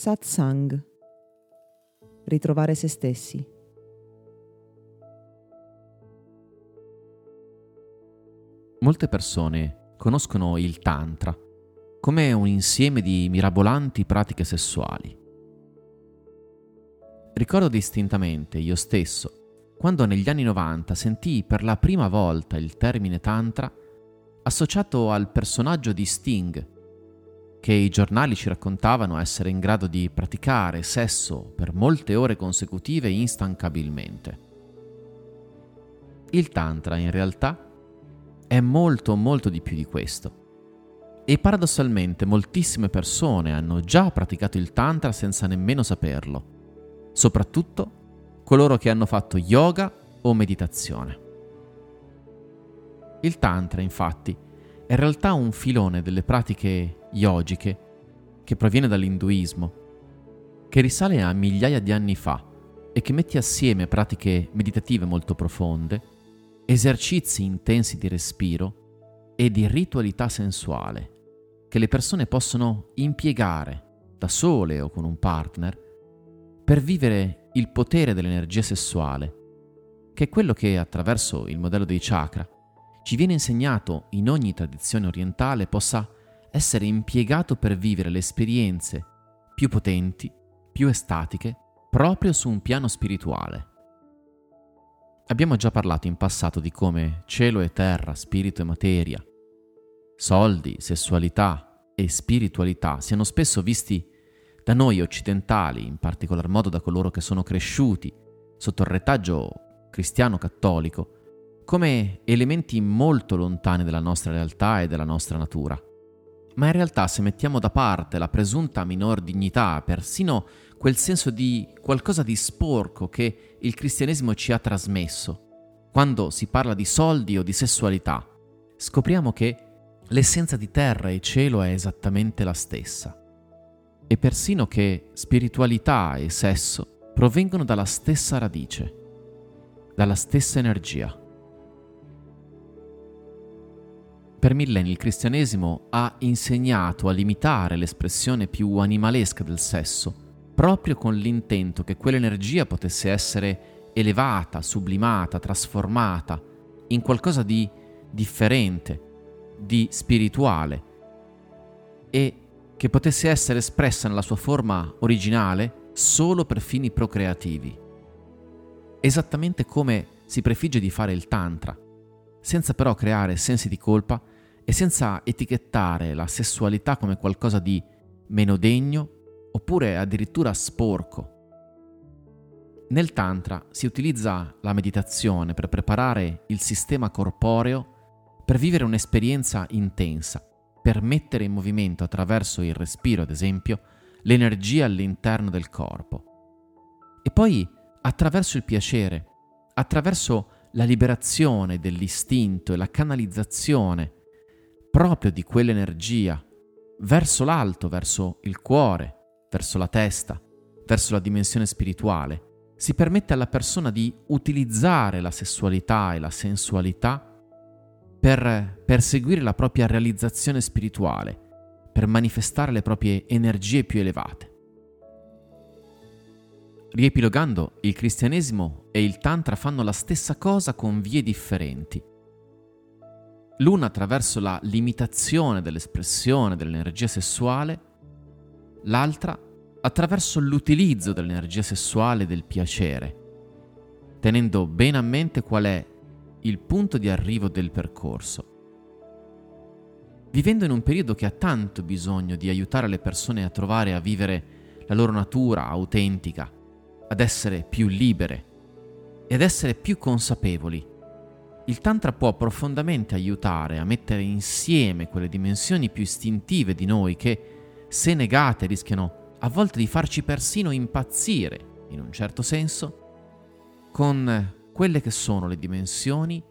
Satsang. Ritrovare se stessi. Molte persone conoscono il Tantra come un insieme di mirabolanti pratiche sessuali. Ricordo distintamente io stesso quando negli anni 90 sentii per la prima volta il termine Tantra associato al personaggio di Sting, che i giornali ci raccontavano essere in grado di praticare sesso per molte ore consecutive instancabilmente. Il Tantra in realtà è molto molto di più di questo. E paradossalmente moltissime persone hanno già praticato il Tantra senza nemmeno saperlo, soprattutto coloro che hanno fatto yoga o meditazione. Il Tantra, infatti, in realtà un filone delle pratiche yogiche che proviene dall'induismo, che risale a migliaia di anni fa e che mette assieme pratiche meditative molto profonde esercizi intensi di respiro e di ritualità sensuale che le persone possono impiegare da sole o con un partner per vivere il potere dell'energia sessuale, che è quello che attraverso il modello dei chakra ci viene insegnato in ogni tradizione orientale possa essere impiegato per vivere le esperienze più potenti, più estatiche, proprio su un piano spirituale. Abbiamo già parlato in passato di come cielo e terra, spirito e materia, soldi, sessualità e spiritualità siano spesso visti da noi occidentali, in particolar modo da coloro che sono cresciuti sotto il retaggio cristiano-cattolico, come elementi molto lontani dalla nostra realtà e della nostra natura. Ma in realtà se mettiamo da parte la presunta minor dignità, persino quel senso di qualcosa di sporco che il cristianesimo ci ha trasmesso. Quando si parla di soldi o di sessualità, scopriamo che l'essenza di terra e cielo è esattamente la stessa. E persino che spiritualità e sesso provengono dalla stessa radice, dalla stessa energia. Per millenni il cristianesimo ha insegnato a limitare l'espressione più animalesca del sesso proprio con l'intento che quell'energia potesse essere elevata, sublimata, trasformata in qualcosa di differente, di spirituale e che potesse essere espressa nella sua forma originale solo per fini procreativi. Esattamente come si prefigge di fare il Tantra, senza però creare sensi di colpa e senza etichettare la sessualità come qualcosa di meno degno oppure addirittura sporco. Nel Tantra si utilizza la meditazione per preparare il sistema corporeo per vivere un'esperienza intensa, per mettere in movimento attraverso il respiro, ad esempio, l'energia all'interno del corpo. E poi attraverso il piacere, attraverso la liberazione dell'istinto e la canalizzazione proprio di quell'energia verso l'alto, verso il cuore, verso la testa, verso la dimensione spirituale, si permette alla persona di utilizzare la sessualità e la sensualità per perseguire la propria realizzazione spirituale, per manifestare le proprie energie più elevate. Riepilogando, il cristianesimo e il tantra fanno la stessa cosa con vie differenti. L'una attraverso la limitazione dell'espressione dell'energia sessuale l'altra attraverso l'utilizzo dell'energia sessuale e del piacere, tenendo bene a mente qual è il punto di arrivo del percorso. Vivendo in un periodo che ha tanto bisogno di aiutare le persone a trovare e a vivere la loro natura autentica, ad essere più libere e ad essere più consapevoli, il Tantra può profondamente aiutare a mettere insieme quelle dimensioni più istintive di noi che se negate, rischiano a volte di farci persino impazzire, in un certo senso, con quelle che sono le dimensioni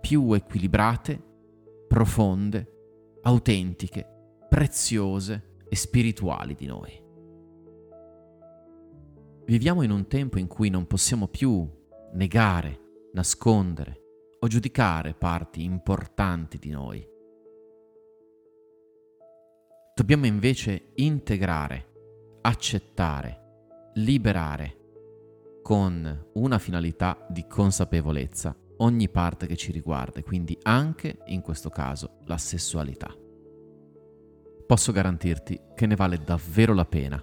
più equilibrate, profonde, autentiche, preziose e spirituali di noi. Viviamo in un tempo in cui non possiamo più negare, nascondere o giudicare parti importanti di noi Dobbiamo invece integrare, accettare, liberare con una finalità di consapevolezza ogni parte che ci riguarda, quindi anche in questo caso la sessualità. Posso garantirti che ne vale davvero la pena.